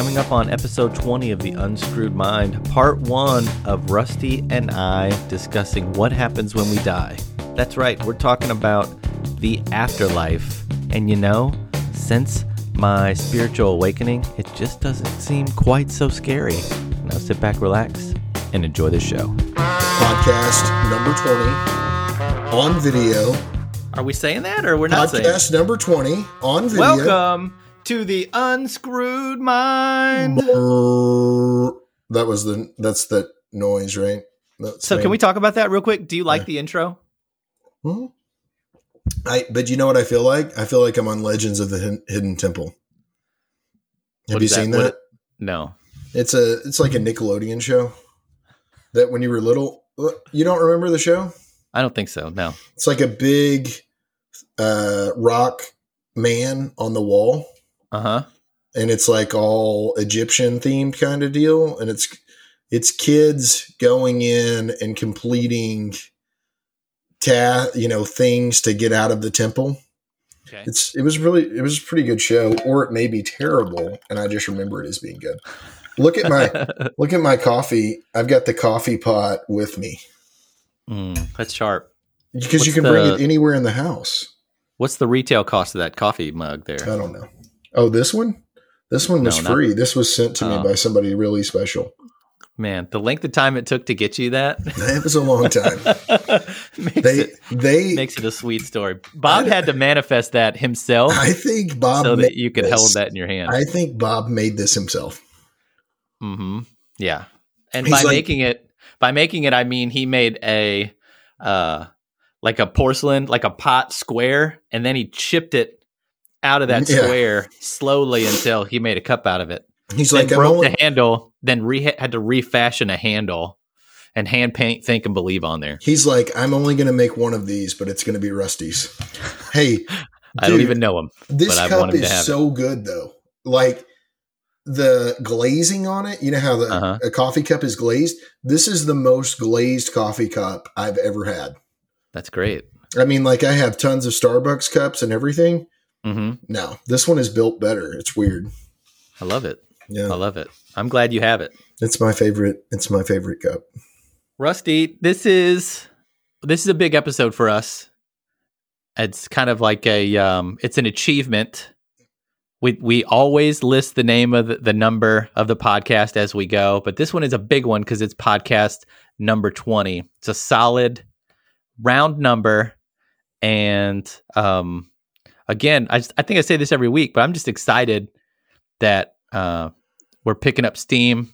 Coming up on episode 20 of The Unscrewed Mind, part one of Rusty and I discussing what happens when we die. That's right, we're talking about the afterlife. And you know, since my spiritual awakening, it just doesn't seem quite so scary. Now sit back, relax, and enjoy the show. Podcast number 20 on video. Are we saying that or we're not saying? Podcast number 20 on video. Welcome to the Unscrewed Mind. That was the that's the noise, right? That's So, me. can we talk about that real quick? Do you like Yeah. the intro? Hmm? I but you know what I feel like? I feel like I'm on Legends of the Hidden- Hidden Temple. Have What you is that? seen What- that? No. It's a it's like a Nickelodeon show. That when you were little, you don't remember the show? I don't think so. No. It's like a big uh rock man on the wall. Uh huh. and it's like all Egyptian themed kind of deal, and it's it's kids going in and completing ta you know things to get out of the temple. Okay. It's it was really it was a pretty good show, or it may be terrible, and I just remember it as being good. Look at my look at my coffee. I've got the coffee pot with me Mm, that's sharp. because you What's can bring it anywhere in the house. What's the retail cost of that coffee mug there? I don't know. Oh, this one. This one was No, not- free. This was sent to Oh. me by somebody really special. Man, the length of time it took to get you that It was a long time. makes, they it, they makes it a sweet story. Bob had to manifest that himself I think Bob so that you could this. hold that in your hand. I think Bob made this himself. hmm Yeah, and He's by like- making it, by making it, I mean he made a, uh, like a porcelain, like a pot square, and then he chipped it out of that Yeah. square slowly until he made a cup out of it. He's Then like, broke only, the handle, then re- had to refashion a handle and hand paint "Think and Believe" on there. he's like, I'm only going to make one of these, but it's going to be Rusty's. Hey, I don't even know him. This but cup want him to is have it. so good, though. Like the glazing on it. You know how the Uh-huh. a coffee cup is glazed. This is the most glazed coffee cup I've ever had. That's great. I mean, like I have tons of Starbucks cups and everything. Hmm No, this one is built better. It's weird. I love it. Yeah, I love it. I'm glad you have it. it's my favorite. It's my favorite cup. Rusty, this is this is a big episode for us. It's kind of like a um it's an achievement. We we always list the name of the, the number of the podcast as we go, but this one is a big one because it's podcast number 20. It's a solid round number and um again, I just, I think I say this every week, but I'm just excited that uh we're picking up steam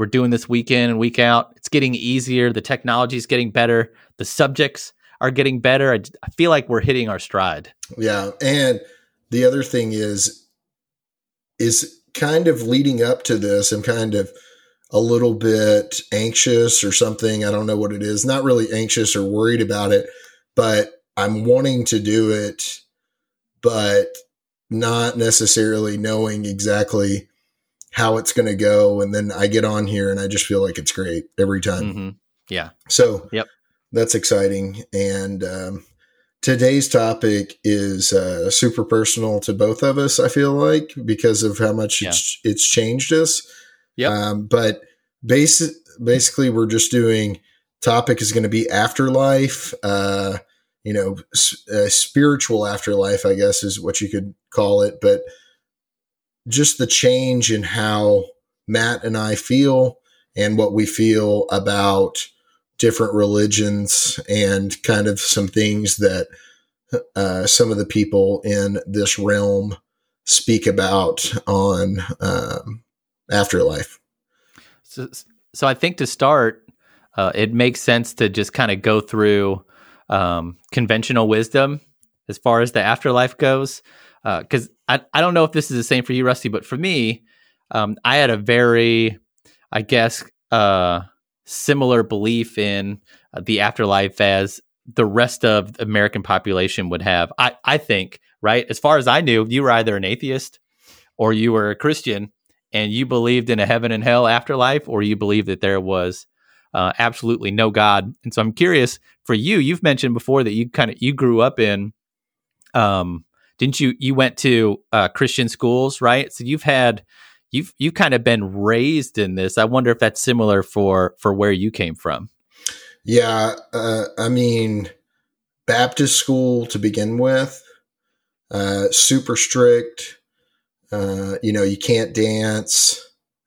we're doing this week in and week out. It's getting easier. The technology is getting better. The subjects are getting better. I feel like we're hitting our stride. Yeah, and the other thing is, is kind of leading up to this. I'm kind of a little bit anxious or something. I don't know what it is. Not really anxious or worried about it, but I'm wanting to do it, but not necessarily knowing exactly how it's going to go. And then I get on here and I just feel like it's great every time. hmm Yeah. So Yep. that's exciting. And um, today's topic is uh, super personal to both of us. I feel like because of how much it's, it's changed us. Yeah. Um, but basi- basically, we're just doing topic is going to be afterlife. Uh, you know, spiritual afterlife, I guess is what you could call it. But just the change in how Matt and I feel and what we feel about different religions and kind of some things that uh, some of the people in this realm speak about on um, afterlife. So, so I think to start, uh, it makes sense to just kind of go through um, conventional wisdom as far as the afterlife goes. Because I, I don't know if this is the same for you, Rusty, but for me, um, I had a very, I guess, uh, similar belief in uh, the afterlife as the rest of the American population would have. I, I think, right? As far as I knew, you were either an atheist or you were a Christian and you believed in a heaven and hell afterlife, or you believed that there was uh, absolutely no God. And so I'm curious for you. You've mentioned before that you kind of you grew up in, um, didn't you? You went to uh, Christian schools, right? So you've had you've you've kind of been raised in this. I wonder if that's similar for for where you came from. Yeah, uh, I mean, Baptist school to begin with, uh, super strict. Uh, you know, you can't dance.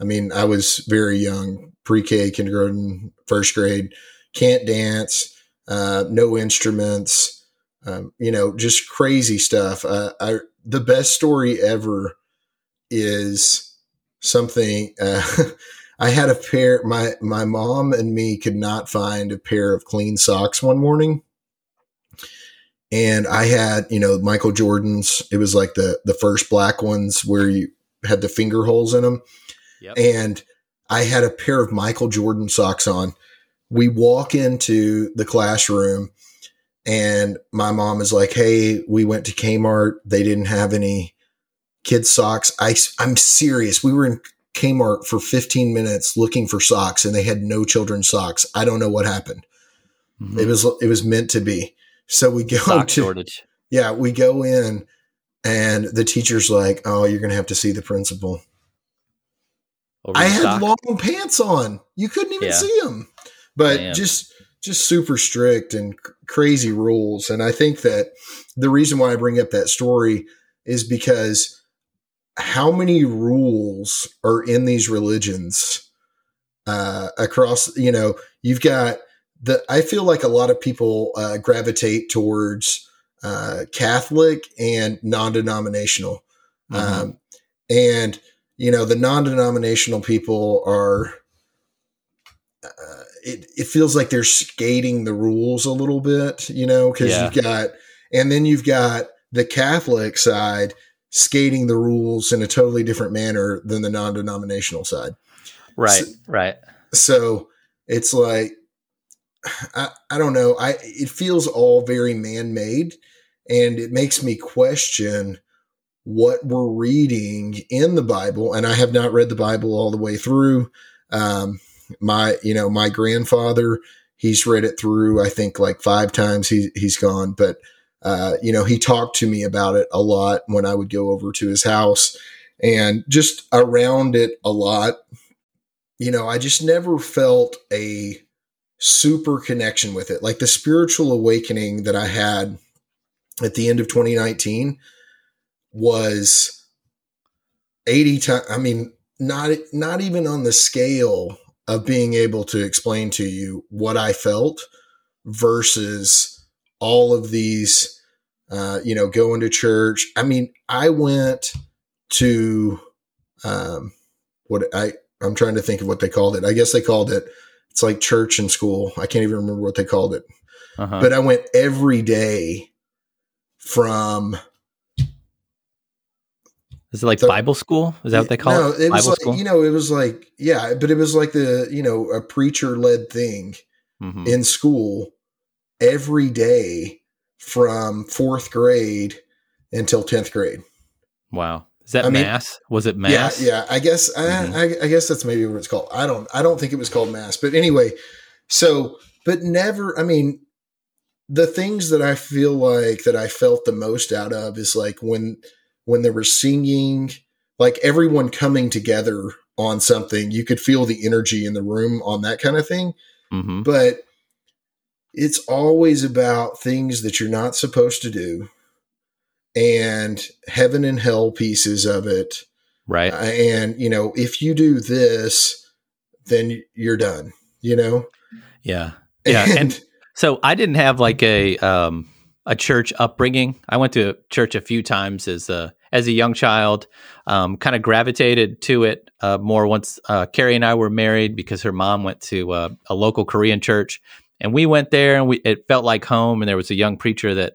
I mean, I was very young, pre-K, kindergarten, first grade. Can't dance. Uh, no instruments. Um, you know, just crazy stuff. Uh, I the best story ever is something. Uh, I had a pair. My my mom and me could not find a pair of clean socks one morning, and I had you know Michael Jordan's. It was like the the first black ones where you had the finger holes in them, yep. and I had a pair of Michael Jordan socks on. We walk into the classroom, and my mom is like, "Hey, we went to Kmart. They didn't have any." kids socks. I, I'm serious. We were in Kmart for 15 minutes looking for socks and they had no children's socks. I don't know what happened. Mm-hmm. It was it was meant to be. So we go Sock to shortage. Yeah, we go in and the teacher's like, "Oh, you're going to have to see the principal." I had long pants on. You couldn't even yeah. see them. But just just super strict and crazy rules and I think that the reason why I bring up that story is because how many rules are in these religions uh, across you know you've got the i feel like a lot of people uh, gravitate towards uh, catholic and non-denominational mm-hmm. um, and you know the non-denominational people are uh, it, it feels like they're skating the rules a little bit you know because yeah. you've got and then you've got the catholic side skating the rules in a totally different manner than the non-denominational side. Right, so, right. So it's like I, I don't know. I it feels all very man-made and it makes me question what we're reading in the Bible. And I have not read the Bible all the way through. Um, my, you know, my grandfather, he's read it through, I think like five times he, he's gone, but uh, you know, he talked to me about it a lot when I would go over to his house and just around it a lot. You know, I just never felt a super connection with it. Like the spiritual awakening that I had at the end of 2019 was 80 times. I mean, not, not even on the scale of being able to explain to you what I felt versus all of these, uh, you know, going to church. I mean, I went to um, what I I'm trying to think of what they called it. I guess they called it. It's like church and school. I can't even remember what they called it. Uh-huh. But I went every day from. Is it like the, Bible school? Is that what they call no, it? it was like, you know, it was like, yeah, but it was like the, you know, a preacher led thing mm-hmm. in school every day from fourth grade until 10th grade. Wow. Is that I mass? Mean, was it mass? Yeah, yeah. I guess mm-hmm. I, I, I, guess that's maybe what it's called. I don't I don't think it was called mass, but anyway. So, but never. I mean, the things that I feel like that I felt the most out of is like when when they were singing, like everyone coming together on something. You could feel the energy in the room on that kind of thing. Mm-hmm. But it's always about things that you're not supposed to do and heaven and hell pieces of it. Right. Uh, and, you know, if you do this, then you're done, you know? Yeah. Yeah. And, and so I didn't have like a, um, a church upbringing. I went to church a few times as a, as a young child, um, kind of gravitated to it uh, more once uh, Carrie and I were married because her mom went to uh, a local Korean church and we went there and we it felt like home and there was a young preacher that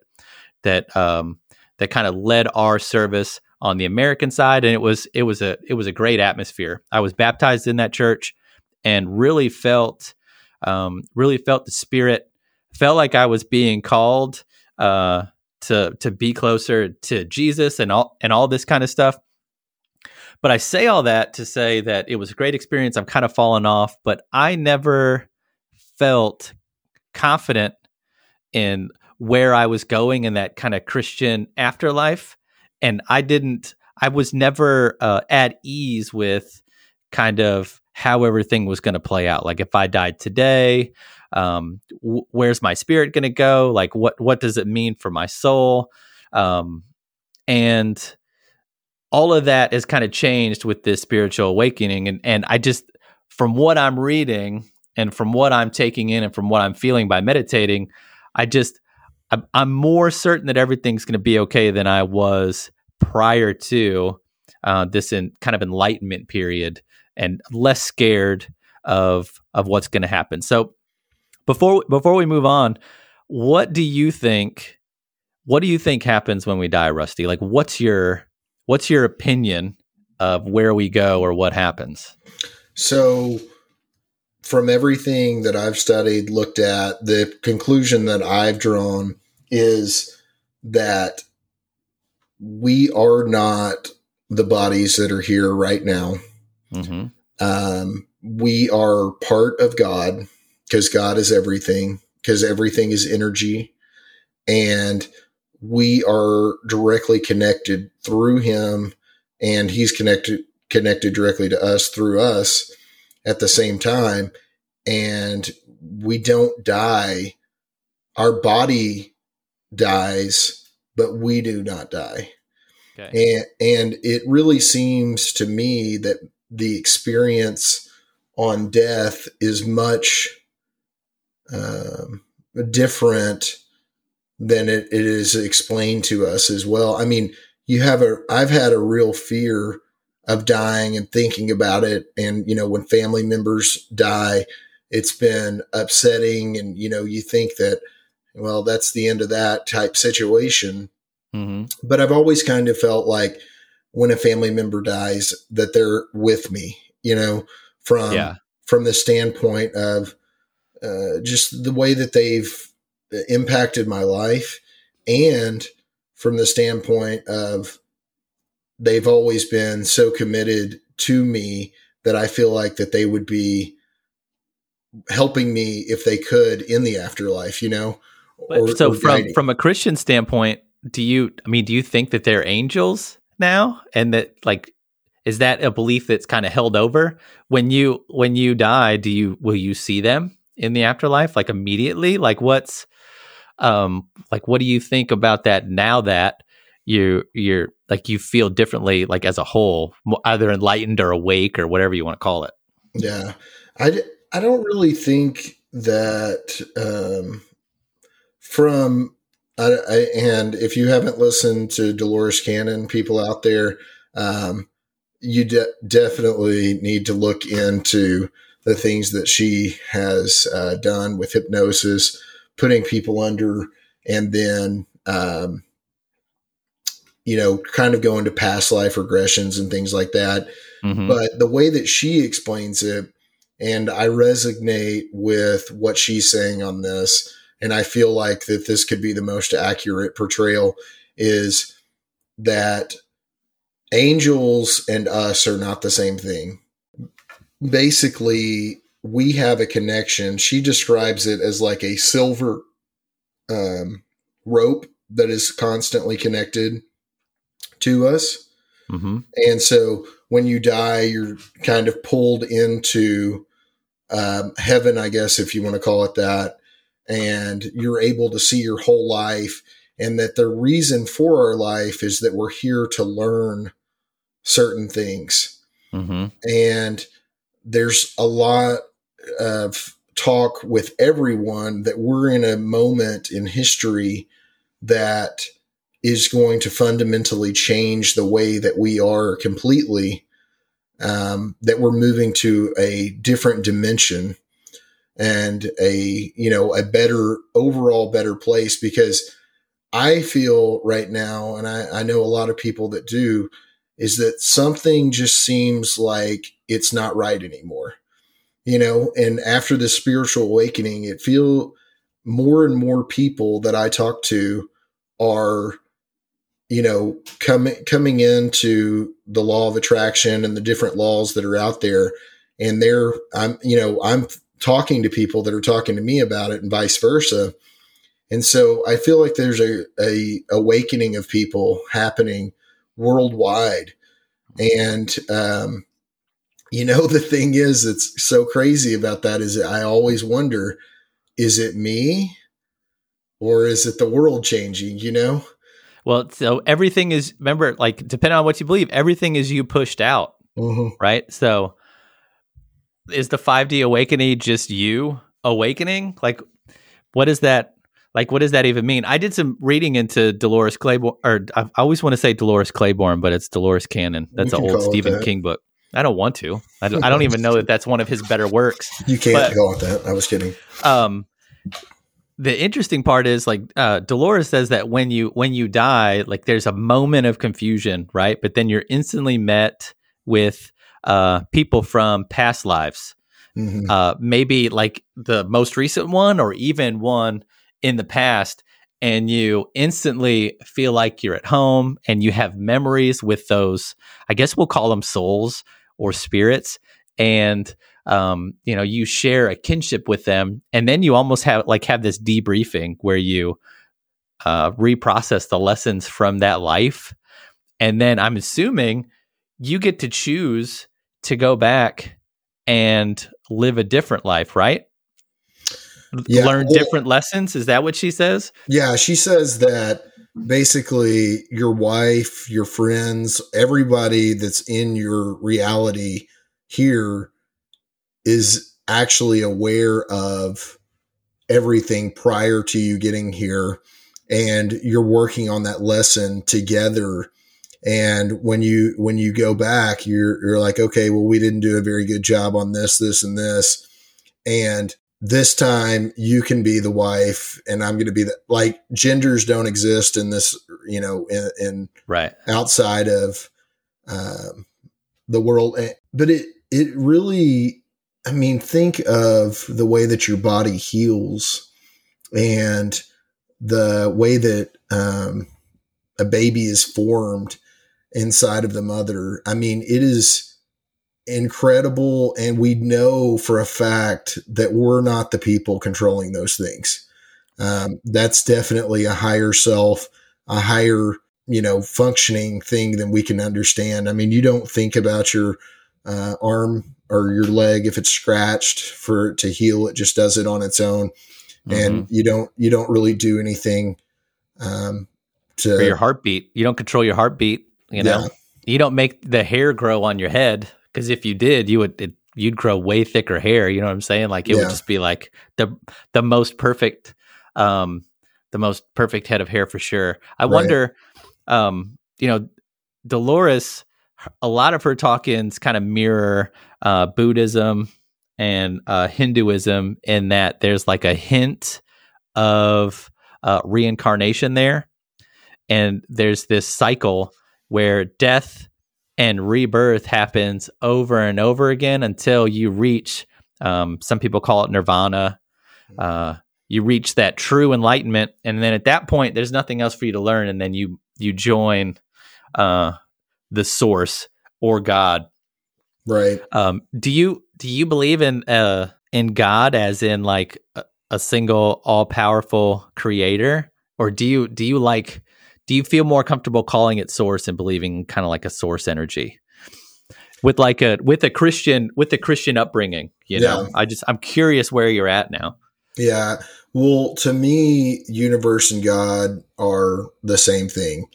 that um that kind of led our service on the American side and it was it was a it was a great atmosphere. I was baptized in that church and really felt um really felt the spirit felt like I was being called uh to to be closer to Jesus and all and all this kind of stuff. But I say all that to say that it was a great experience. I'm kind of fallen off, but I never felt confident in where I was going in that kind of Christian afterlife. And I didn't, I was never uh, at ease with kind of how everything was going to play out. Like if I died today, um, w- where's my spirit going to go? Like what what does it mean for my soul? Um, and all of that has kind of changed with this spiritual awakening. And and I just from what I'm reading and from what I'm taking in and from what I'm feeling by meditating, I just I'm, I'm more certain that everything's going to be okay than I was prior to uh, this in kind of enlightenment period and less scared of of what's going to happen. So before before we move on, what do you think? What do you think happens when we die, Rusty? Like, what's your what's your opinion of where we go or what happens? So, from everything that I've studied, looked at, the conclusion that I've drawn is that we are not the bodies that are here right now. Mm-hmm. Um, we are part of God because God is everything, because everything is energy. And we are directly connected through him and he's connected connected directly to us through us at the same time and we don't die our body dies but we do not die okay. and and it really seems to me that the experience on death is much um, different than it, it is explained to us as well. I mean, you have a, I've had a real fear of dying and thinking about it. And, you know, when family members die, it's been upsetting. And, you know, you think that, well, that's the end of that type situation. Mm-hmm. But I've always kind of felt like when a family member dies, that they're with me, you know, from, yeah. from the standpoint of uh, just the way that they've impacted my life and from the standpoint of they've always been so committed to me that I feel like that they would be helping me if they could in the afterlife, you know. Or, so or from from a Christian standpoint, do you I mean do you think that they're angels now? And that like is that a belief that's kind of held over? When you when you die do you will you see them in the afterlife like immediately? Like what's um like what do you think about that now that you you're like you feel differently like as a whole either enlightened or awake or whatever you want to call it? Yeah. I i don't really think that um from I, I, and if you haven't listened to Dolores Cannon, people out there, um, you de- definitely need to look into the things that she has uh, done with hypnosis, putting people under, and then um, you know, kind of going to past life regressions and things like that. Mm-hmm. But the way that she explains it, and I resonate with what she's saying on this, and I feel like that this could be the most accurate portrayal is that angels and us are not the same thing. Basically, we have a connection. She describes it as like a silver um, rope that is constantly connected to us. Mm-hmm. And so when you die, you're kind of pulled into um, heaven, I guess, if you want to call it that. And you're able to see your whole life. And that the reason for our life is that we're here to learn certain things. Mm-hmm. And there's a lot of talk with everyone that we're in a moment in history that is going to fundamentally change the way that we are completely. Um, that we're moving to a different dimension and a you know a better overall better place because I feel right now, and I, I know a lot of people that do, is that something just seems like it's not right anymore. You know, and after the spiritual awakening, it feel more and more people that I talk to are you know coming coming into the law of attraction and the different laws that are out there and they're i'm you know i'm talking to people that are talking to me about it and vice versa and so i feel like there's a, a awakening of people happening worldwide. And, um, you know, the thing is, that's so crazy about that is I always wonder, is it me or is it the world changing, you know? Well, so everything is, remember, like, depending on what you believe, everything is you pushed out, Mhm. right? So is the 5D awakening just you awakening? Like, what is that? Like, what does that even mean? I did some reading into Dolores Claiborne, or I always want to say Dolores Claiborne, but it's Dolores Cannon. That's an old Stephen that. King book. I don't want to. I don't, I don't even know that that's one of his better works. You can't But- go with that. I was kidding. um the interesting part is like uh Dolores says that when you when you die like there's a moment of confusion right but then you're instantly met with uh people from past lives Mhm. uh maybe like the most recent one or even one in the past and you instantly feel like you're at home and you have memories with those i guess we'll call them souls or spirits and um, you know you share a kinship with them and then you almost have like have this debriefing where you uh, reprocess the lessons from that life and then i'm assuming you get to choose to go back and live a different life right Yeah, learn well- different lessons? Is that what she says? Yeah, she says that basically your wife, your friends, everybody that's in your reality here is actually aware of everything prior to you getting here and you're working on that lesson together. And when you when you go back you're you're like okay well we didn't do a very good job on this this and this. And this time you can be the wife and i'm going to be the like genders don't exist in this you know in, in right. outside of um, the world Eh, but it it really i mean think of the way that your body heals and the way that um, a baby is formed inside of the mother. I mean it is incredible and we know for a fact that we're not the people controlling those things. Um, that's definitely a higher self a higher you know functioning thing than we can understand. I mean you don't think about your uh, arm or your leg if it's scratched for it to heal it just does it on its own. And Mhm. you don't you don't really do anything um to for your heartbeat. You don't control your heartbeat you know? Yeah. you don't make the hair grow on your head because if you did you would it, you'd grow way thicker hair you know what i'm saying like it Yeah. would just be like the the most perfect um the most perfect head of hair for sure i Right. wonder um you know dolores a lot of her talk-ins kind of mirror uh buddhism and uh hinduism in that there's like a hint of uh reincarnation there and there's this cycle where death and rebirth happens over and over again until you reach um, some people call it nirvana. Uh, you reach that true enlightenment and then at that point there's nothing else for you to learn and then you you join uh, the source or god. Right. Um, do you do you believe in uh, in god as in like a, a single all powerful creator? Or do you do you like do you feel more comfortable calling it source and believing kind of like a source energy with like a with a christian with a christian upbringing you know Yeah. i just i'm curious where you're at now Yeah. Well, to me, universe and God are the same thing.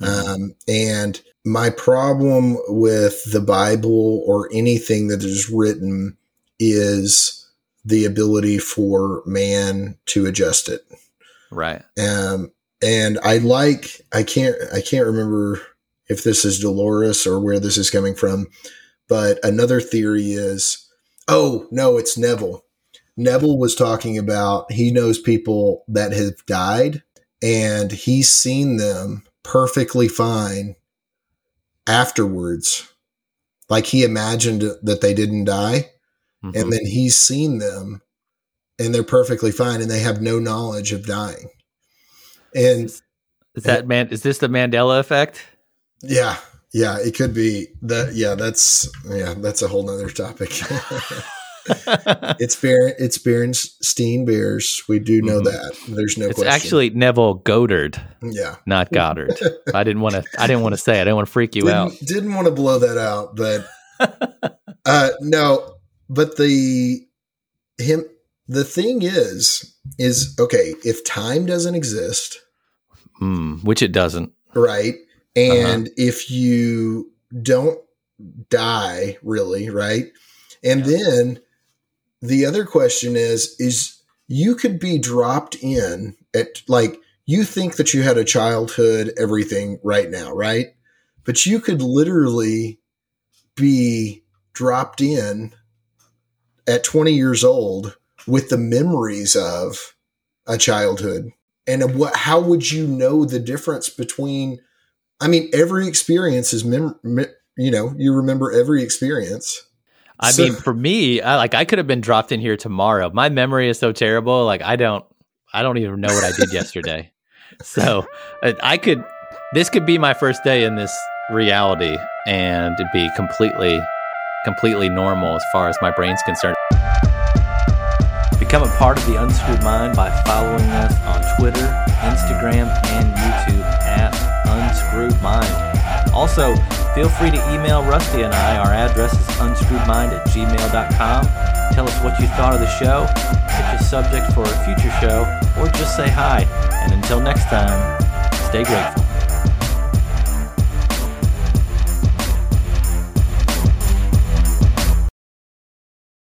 Um, and my problem with the Bible or anything that is written is the ability for man to adjust it. right Um, and I like, I can't, I can't remember if this is Dolores or where this is coming from, but another theory is, oh, no, it's Neville. Neville was talking about he knows people that have died and he's seen them perfectly fine afterwards. Like he imagined that they didn't die Mhm. and then he's seen them and they're perfectly fine and they have no knowledge of dying. And is that man is this the mandela effect yeah, yeah, it could be that. Yeah, that's, yeah, that's a whole nother topic. it's Baron. It's Berenstain Bears. We do know Mhm. that. There's no it's question. actually Neville Goddard, yeah. not Goddard. I didn't want to. I didn't want to say. it. I didn't want to freak you didn't, out. Didn't want to blow that out, but uh, no. But the him the thing is is okay if time doesn't exist, Mm, which it doesn't. right, Uh-huh. and if you don't die, really, right, and then the other question is is you could be dropped in at like you think that you had a childhood everything right now right but you could literally be dropped in at 20 years old with the memories of a childhood and what how would you know the difference between i mean every experience is mem- me, you know you remember every experience I So- mean, for me, I, like I could have been dropped in here tomorrow. My memory is so terrible. Like I don't, I don't even know what I did yesterday. So I, I could, this could be my first day in this reality, and it'd be completely, completely normal as far as my brain's concerned. Become a part of the Unscrewed Mind by following us on Twitter, Instagram, and YouTube at Unscrewed Mind. Also, feel free to email Rusty and I. Our address is unscrewedmind at gmail.com. Tell us what you thought of the show, pitch a subject for a future show, or just say hi. And until next time, stay grateful.